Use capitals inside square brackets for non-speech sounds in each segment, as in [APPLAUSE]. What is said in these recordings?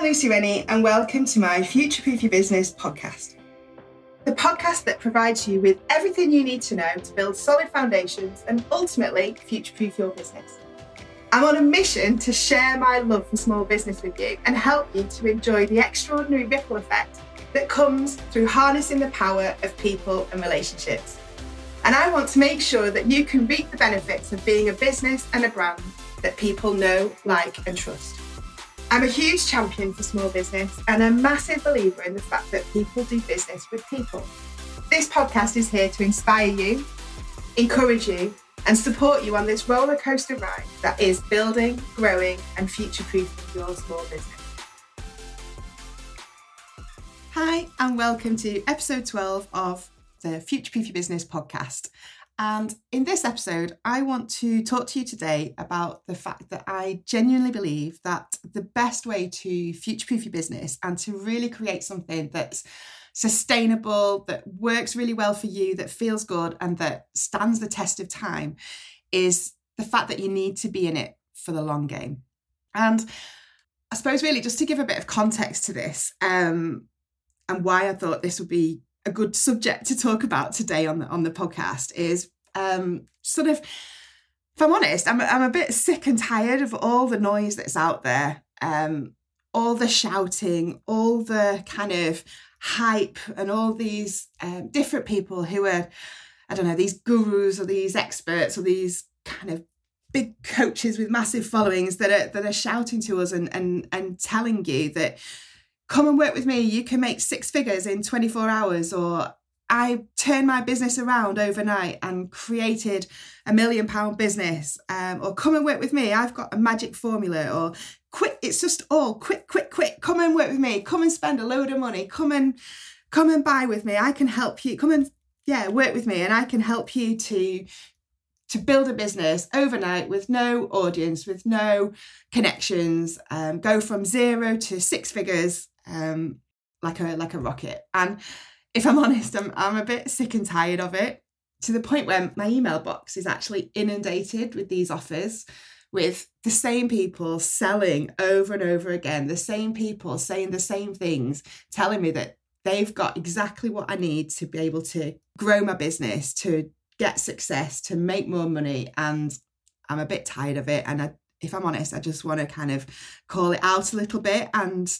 I'm Lucy Rennie, and welcome to my Future Proof Your Business podcast. The podcast that provides you with everything you need to know to build solid foundations and ultimately future proof your business. I'm on a mission to share my love for small business with you and help you to enjoy the extraordinary ripple effect that comes through harnessing the power of people and relationships. And I want to make sure that you can reap the benefits of being a business and a brand that people know, like, and trust. I'm a huge champion for small business and a massive believer in the fact that people do business with people. This podcast is here to inspire you, encourage you, and support you on this roller coaster ride that is building, growing, and future proofing your small business. Hi, and welcome to episode 12 of the Future Proof Your Business podcast. And in this episode, I want to talk to you today about the fact that I genuinely believe that the best way to future proof your business and to really create something that's sustainable, that works really well for you, that feels good, and that stands the test of time is the fact that you need to be in it for the long game. And I suppose, really, just to give a bit of context to this um, and why I thought this would be a good subject to talk about today on the on the podcast is um, sort of if I'm honest, I'm I'm a bit sick and tired of all the noise that's out there, um, all the shouting, all the kind of hype, and all these um, different people who are, I don't know, these gurus or these experts or these kind of big coaches with massive followings that are that are shouting to us and and and telling you that come and work with me. You can make six figures in 24 hours. Or I turned my business around overnight and created a million pound business. Um, or come and work with me. I've got a magic formula. Or quick it's just all quick quick quick. Come and work with me. Come and spend a load of money. Come and come and buy with me. I can help you. Come and yeah work with me. And I can help you to to build a business overnight with no audience with no connections. Um, go from zero to six figures um, like a like a rocket. And if I'm [LAUGHS] honest, I'm I'm a bit sick and tired of it to the point where my email box is actually inundated with these offers with the same people selling over and over again, the same people saying the same things, telling me that they've got exactly what I need to be able to grow my business, to get success, to make more money. And I'm a bit tired of it. And I, if I'm honest, I just want to kind of call it out a little bit and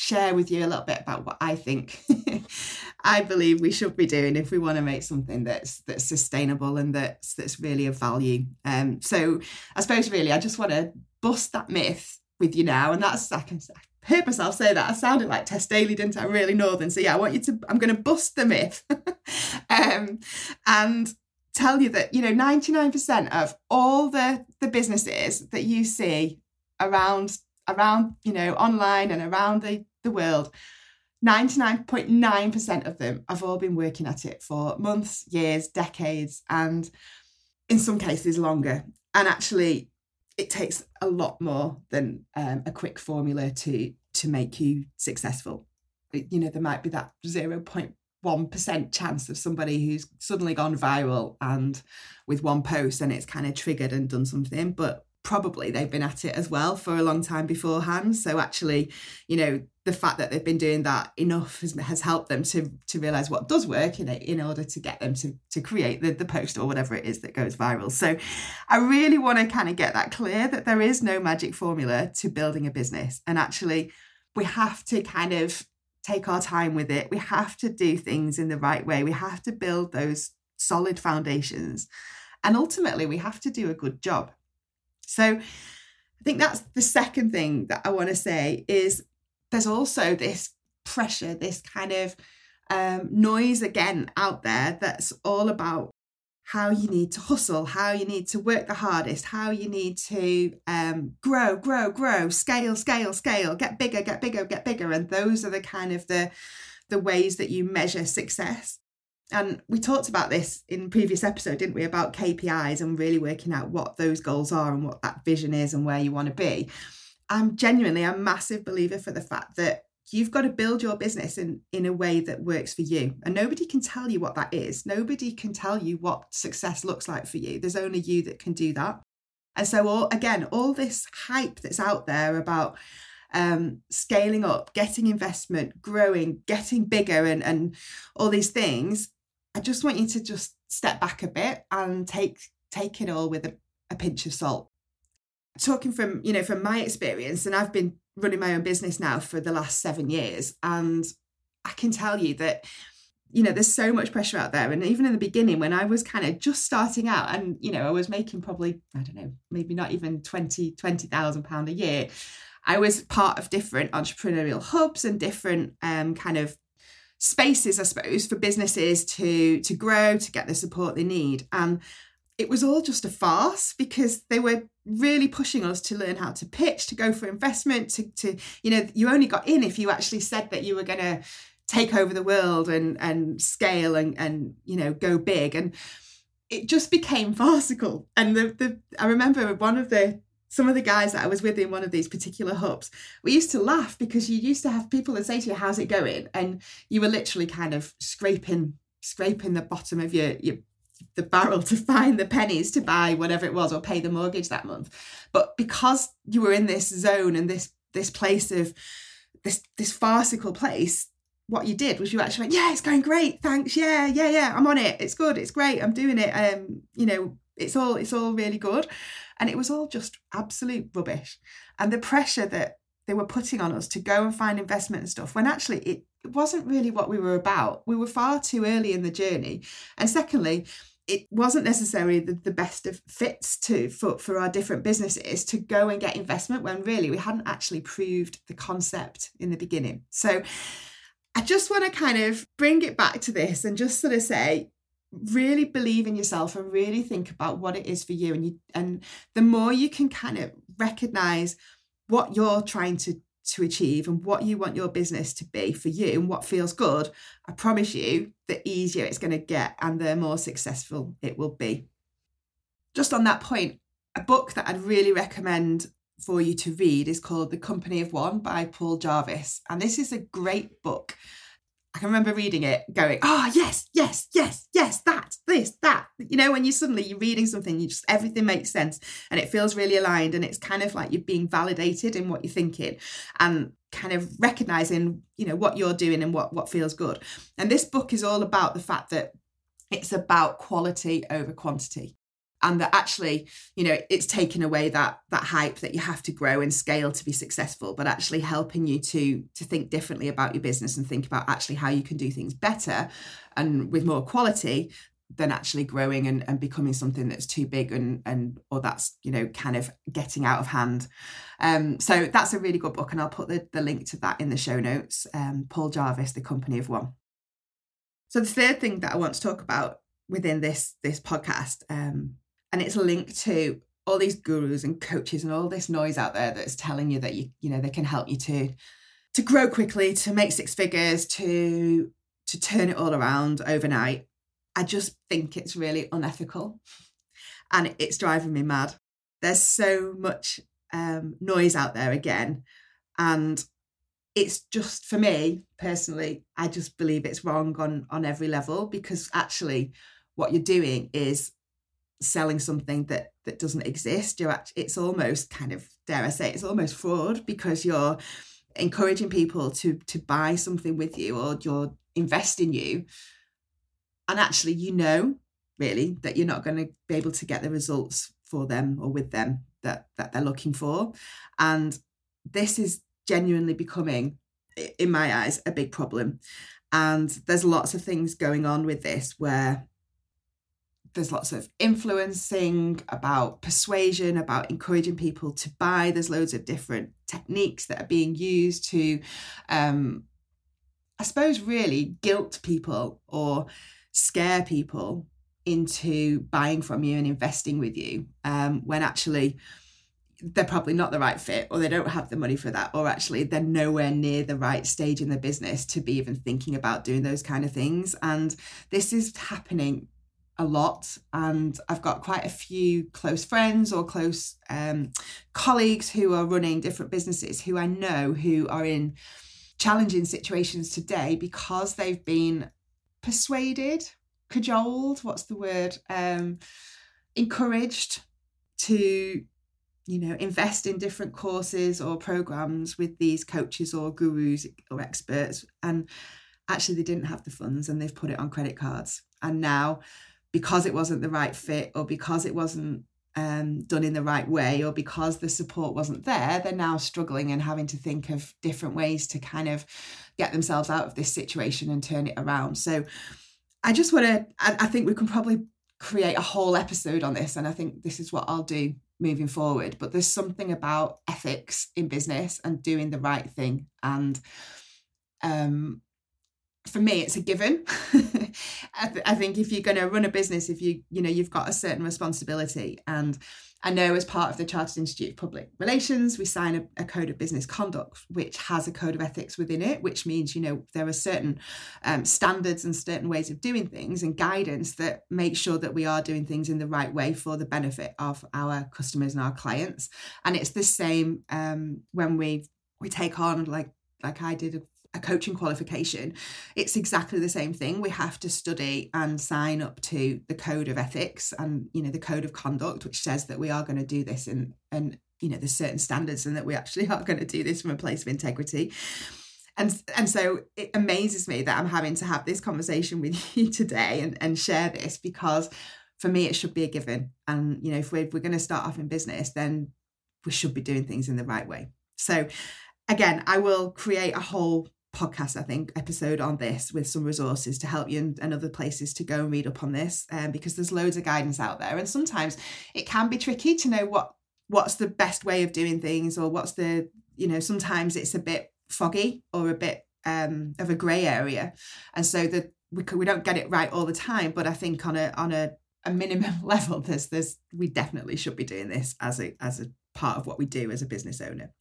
share with you a little bit about what I think [LAUGHS] I believe we should be doing if we want to make something that's that's sustainable and that's that's really of value. Um, so I suppose really I just want to bust that myth with you now, and that's I can I heard myself say that I sounded like Tess Daly, didn't I? Really northern. So yeah, I want you to. I'm going to bust the myth, [LAUGHS] um, and tell you that you know 99% of all the the businesses that you see around around you know online and around the the world, 99.9% of them have all been working at it for months, years, decades, and in some cases longer. And actually, it takes a lot more than um, a quick formula to to make you successful. You know, there might be that 0.1% chance of somebody who's suddenly gone viral and with one post and it's kind of triggered and done something, but probably they've been at it as well for a long time beforehand. So actually, you know, the fact that they've been doing that enough has, has helped them to to realize what does work in it in order to get them to to create the, the post or whatever it is that goes viral. So i really want to kind of get that clear that there is no magic formula to building a business. And actually we have to kind of take our time with it. We have to do things in the right way. We have to build those solid foundations. And ultimately we have to do a good job so i think that's the second thing that i want to say is there's also this pressure, this kind of um, noise again out there that's all about how you need to hustle, how you need to work the hardest, how you need to um, grow, grow, grow, scale, scale, scale, get bigger, get bigger, get bigger. And those are the kind of the the ways that you measure success. And we talked about this in previous episode, didn't we, about KPIs and really working out what those goals are and what that vision is and where you want to be. I'm genuinely a massive believer for the fact that you've got to build your business in in a way that works for you. And nobody can tell you what that is. Nobody can tell you what success looks like for you. There's only you that can do that. And so all again all this hype that's out there about um, scaling up, getting investment, growing, getting bigger, and, and all these things, I just want you to just step back a bit and take take it all with a, a pinch of salt. Talking from, you know, from my experience, and I've been running my own business now for the last seven years, and I can tell you that you know there's so much pressure out there and even in the beginning when i was kind of just starting out and you know i was making probably i don't know maybe not even 20 20000 pound a year i was part of different entrepreneurial hubs and different um, kind of spaces i suppose for businesses to to grow to get the support they need. And it was all just a farce because they were really pushing us to learn how to pitch to go for investment to to you know you only got in if you actually said that you were going to take over the world and and scale and and you know go big. And it just became farcical. And the the I remember one of the some of the guys that I was with in one of these particular hubs, we used to laugh because you used to have people that say to you, "How's it going?" and you were literally kind of scraping scraping the bottom of your your the barrel to find the pennies to buy whatever it was or pay the mortgage that month. But because you were in this zone and this this place of this this farcical place, what you did was you actually went, yeah, it's going great, thanks, yeah, yeah, yeah, I'm on it, it's good, it's great, I'm doing it, um, you know, it's all it's all really good, and it was all just absolute rubbish, and the pressure that they were putting on us to go and find investment and stuff when actually it wasn't really what we were about. We were far too early in the journey, and secondly, it wasn't necessarily the, the best of fits to for, for our different businesses to go and get investment when really we hadn't actually proved the concept in the beginning. So I just want to kind of bring it back to this and just sort of say, really believe in yourself and really think about what it is for you. And you and the more you can kind of recognize what you're trying to to achieve and what you want your business to be for you and what feels good, I promise you, the easier it's going to get and the more successful it will be. Just on that point, a book that I'd really recommend for you to read is called The Company of One by Paul Jarvis. And this is a great book. I can remember reading it going, oh, yes, yes, yes, yes, that, this, that. You know, when you suddenly you're reading something, you just everything makes sense and it feels really aligned. And it's kind of like you're being validated in what you're thinking and kind of recognizing, you know, what you're doing and what, what feels good. And this book is all about the fact that it's about quality over quantity and that actually you know it's taken away that that hype that you have to grow and scale to be successful but actually helping you to to think differently about your business and think about actually how you can do things better and with more quality than actually growing and, and becoming something that's too big and and or that's you know kind of getting out of hand. Um so that's a really good book and i'll put the, the link to that in the show notes. Um paul jarvis the company of one. So the third thing that i want to talk about within this this podcast um and it's linked to all these gurus and coaches and all this noise out there that's telling you that you you know they can help you to to grow quickly to make six figures to to turn it all around overnight. I just think it's really unethical. And it's driving me mad. There's so much um, noise out there again. And it's just for me personally i just believe it's wrong on on every level because actually what you're doing is selling something that that doesn't exist you're actually, it's almost kind of dare i say it's almost fraud because you're encouraging people to to buy something with you or you're invest in you. And actually you know really that you're not going to be able to get the results for them or with them that that they're looking for. And this is genuinely becoming in my eyes a big problem. And there's lots of things going on with this where there's lots of influencing about persuasion about encouraging people to buy. There's loads of different techniques that are being used to um i suppose really guilt people or scare people into buying from you and investing with you um, when actually they're probably not the right fit or they don't have the money for that or actually they're nowhere near the right stage in the business to be even thinking about doing those kind of things. And this is happening a lot and i've got quite a few close friends or close um, colleagues who are running different businesses who i know who are in challenging situations today because they've been persuaded cajoled what's the word um, encouraged to you know, invest in different courses or programs with these coaches or gurus or experts. And actually, they didn't have the funds and they've put it on credit cards. And now, because it wasn't the right fit or because it wasn't um, done in the right way or because the support wasn't there, they're now struggling and having to think of different ways to kind of get themselves out of this situation and turn it around. So I just want to, I, I think we can probably create a whole episode on this. And I think this is what I'll do moving forward. But there's something about ethics in business and doing the right thing. And um, for me it's a given. [LAUGHS] I, th- I, think if you're going to run a business if you you know you've got a certain responsibility and i know as part of the chartered institute of public relations we sign a, a, code of business conduct which has a code of ethics within it which means you know there are certain um, standards and certain ways of doing things and guidance that make sure that we are doing things in the right way for the benefit of our customers and our clients. And it's the same um, when we we take on like like I did a coaching qualification, it's exactly the same thing. We have to study and sign up to the code of ethics and you know the code of conduct, which says that we are going to do this and and you know there's certain standards and that we actually are going to do this from a place of integrity. And and so it amazes me that I'm having to have this conversation with [LAUGHS] you today and, and share this because for me it should be a given. And you know, if we're, we're going to start off in business, then we should be doing things in the right way. So again, I will create a whole podcast, I think, episode on this with some resources to help you and, and other places to go and read up on this um, because there's loads of guidance out there. And sometimes it can be tricky to know what what's the best way of doing things or what's the, you know, sometimes it's a bit foggy or a bit um, of a grey area. And so that we, we don't get it right all the time. But I think on a on a, a minimum [LAUGHS] level, there's there's we definitely should be doing this as a as a part of what we do as a business owner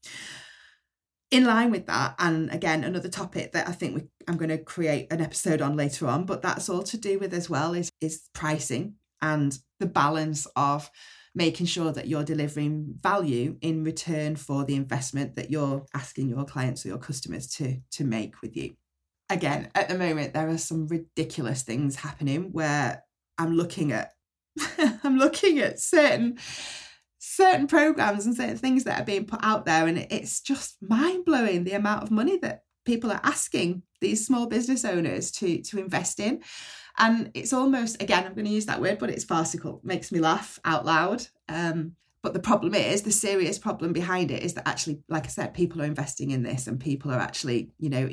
in line with that, and again, another topic that I think we, I'm going to create an episode on later on, but that's all to do with as well is is pricing and the balance of making sure that you're delivering value in return for the investment that you're asking your clients or your customers to to make with you. Again, at the moment there are some ridiculous things happening where I'm looking at [LAUGHS] I'm looking at certain certain programs and certain things that are being put out there and it's just mind blowing the amount of money that people are asking these small business owners to to invest in. And it's almost again i'm going to use that word but it's farcical makes me laugh out loud. Um, but the problem is the serious problem behind it is that actually like i said people are investing in this and people are actually you know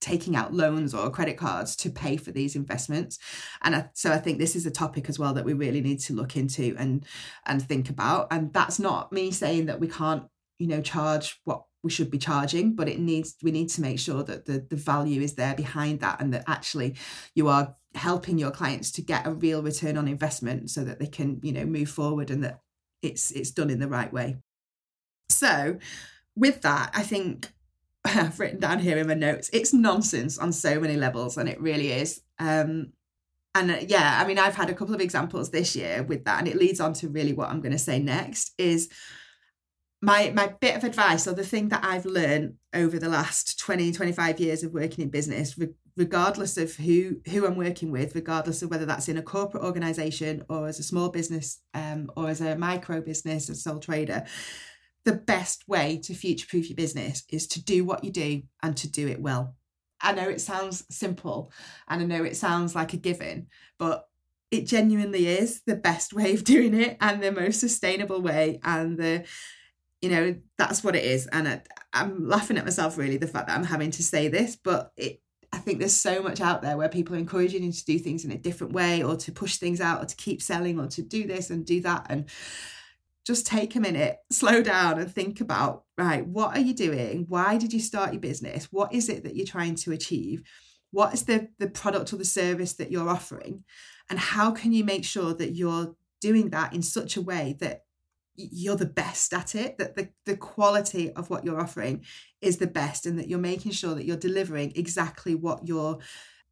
taking out loans or credit cards to pay for these investments. And so i think this is a topic as well that we really need to look into and and think about. And that's not me saying that we can't you know charge what we should be charging but it needs we need to make sure that the the value is there behind that and that actually you are helping your clients to get a real return on investment so that they can you know move forward and that it's it's done in the right way. So with that i think I've [LAUGHS] written down here in my notes. It's nonsense on so many levels, and it really is. Um, and uh, yeah, I mean, I've had a couple of examples this year with that, and it leads on to really what I'm going to say next is my my bit of advice or the thing that I've learned over the last 20 25 years of working in business regardless of who who I'm working with regardless of whether that's in a corporate organization or as a small business um, or as a micro business a sole trader the best way to future proof your business is to do what you do and to do it well. I know it sounds simple and I know it sounds like a given, but it genuinely is the best [LAUGHS] way of doing it and the most sustainable way. And the, you know, that's what it is. And I, I'm laughing at myself really, the fact that I'm having to say this, but it, I think there's so much out there where people are encouraging you to do things in a different way or to push things out or to keep selling or to do this and do that. And just take a minute, slow down and think about right, what are you doing? Why did you start your business? What is it that you're trying to achieve? What is the, the product or the service that you're offering? And how can you make sure that you're doing that in such a way that you're the best at it, that the, the quality of what you're offering is the best, and that you're making sure that you're delivering exactly what you're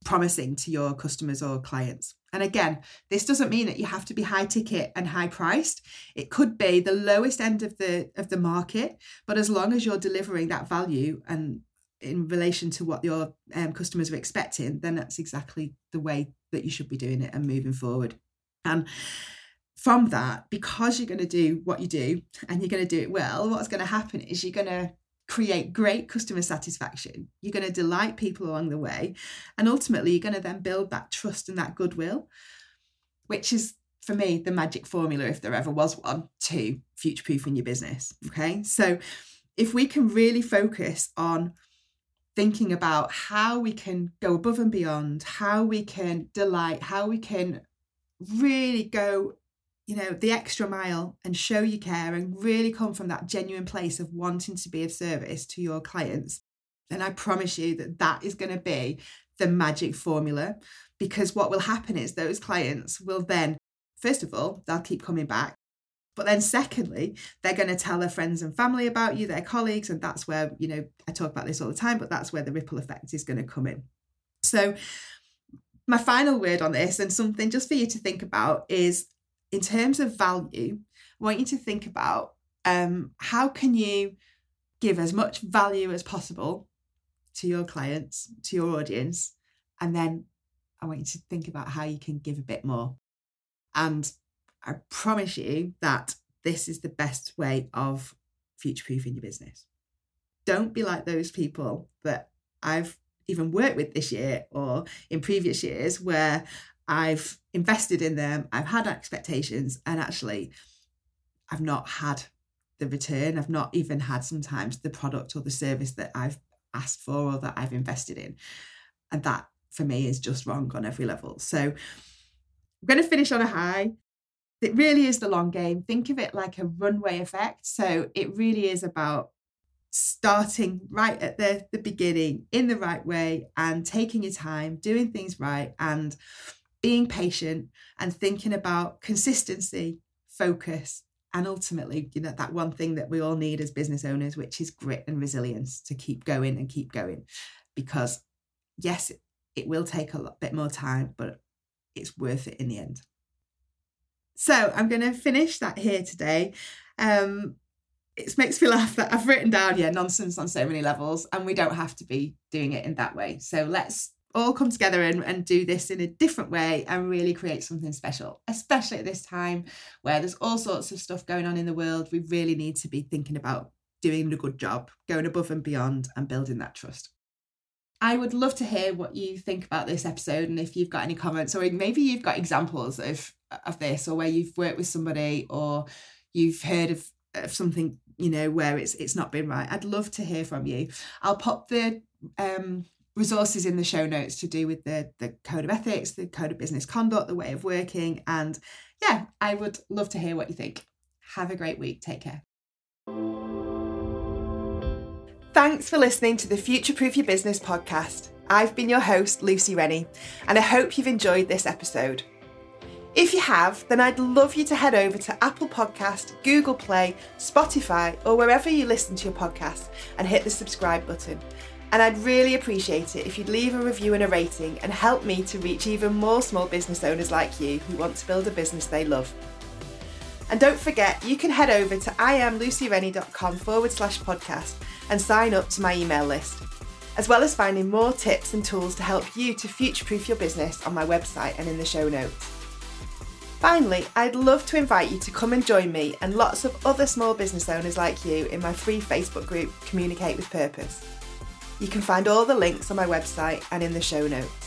promising to your customers or clients. And again, this doesn't mean that you have to be high ticket and high priced. It could be the lowest end of the of the market, but as long as you're delivering that value and in relation to what your um, customers are expecting, then that's exactly the way that you should be doing it and moving forward. And from that, because you're going to do what you do and you're going to do it well, what's going to happen is you're going to create great customer satisfaction. You're going to delight people along the way. And ultimately, you're going to then build that trust and that goodwill, which is, for me, the magic formula, if there ever was one, to future proofing your business. Okay. So if we can really focus on thinking about how we can go above and beyond, how we can delight, how we can really go you know the extra mile and show you care and really come from that genuine place of wanting to be of service to your clients. Then i promise you that that is going to be the magic formula because what will happen is those clients will then first of all they'll keep coming back but then secondly they're going to tell their friends and family about you their colleagues and that's where you know i talk about this all the time but that's where the ripple effect is going to come in. So my final word on this and something just for you to think about is in terms of value, I want you to think about um, how can you give as much value as possible to your clients, to your audience, and then I want you to think about how you can give a bit more. And I promise you that this is the best way of future proofing your business. Don't be like those people that I've even worked with this year or in previous years where I've invested in them, I've had expectations, and actually, I've not had the return. I've not even had sometimes the product or the service that I've asked for or that I've invested in. And that for me is just wrong on every level. So I'm going to finish on a high. It really is the long game. Think of it like a runway effect. So it really is about starting right at the, the beginning in the right way and taking your time, doing things right and being patient and thinking about consistency, focus, and ultimately, you know, that one thing that we all need as business owners, which is grit and resilience to keep going and keep going. Because yes, it will take a bit more time, but it's worth it in the end. So I'm going to finish that here today. Um, it makes me [LAUGHS] laugh that I've written down, yeah, nonsense on so many levels, and we don't have to be doing it in that way. So let's all come together and, and do this in a different way and really create something special, especially at this time where there's all sorts of stuff going on in the world. We really need to be thinking about doing a good job, going above and beyond, and building that trust. I would love to hear what you think about this episode and if you've got any comments or maybe you've got examples of of this or where you've worked with somebody or you've heard of, of something you know where it's it's not been right. I'd love to hear from you. I'll pop the um resources in the show notes to do with the, the code of ethics, the code of business conduct, the way of working. And yeah, I would love to hear what you think. Have a great week. Take care. Thanks for listening to the Future Proof Your Business podcast. I've been your host, Lucy Rennie, and I hope you've enjoyed this episode. If you have, then I'd love you to head over to Apple Podcast, Google Play, Spotify, or wherever you listen to your podcast and hit the subscribe button and I'd really appreciate it if you'd leave a review and a rating and help me to reach even more small business owners like you who want to build a business they love. And don't forget, you can head over to iamlucyrennie.com forward slash podcast and sign up to my email list, as well as finding more tips and tools to help you to future proof your business on my website and in the show notes. Finally, I'd love to invite you to come and join me and lots of other small business owners like you in my free Facebook group, Communicate with Purpose. You can find all the links on my website and in the show notes.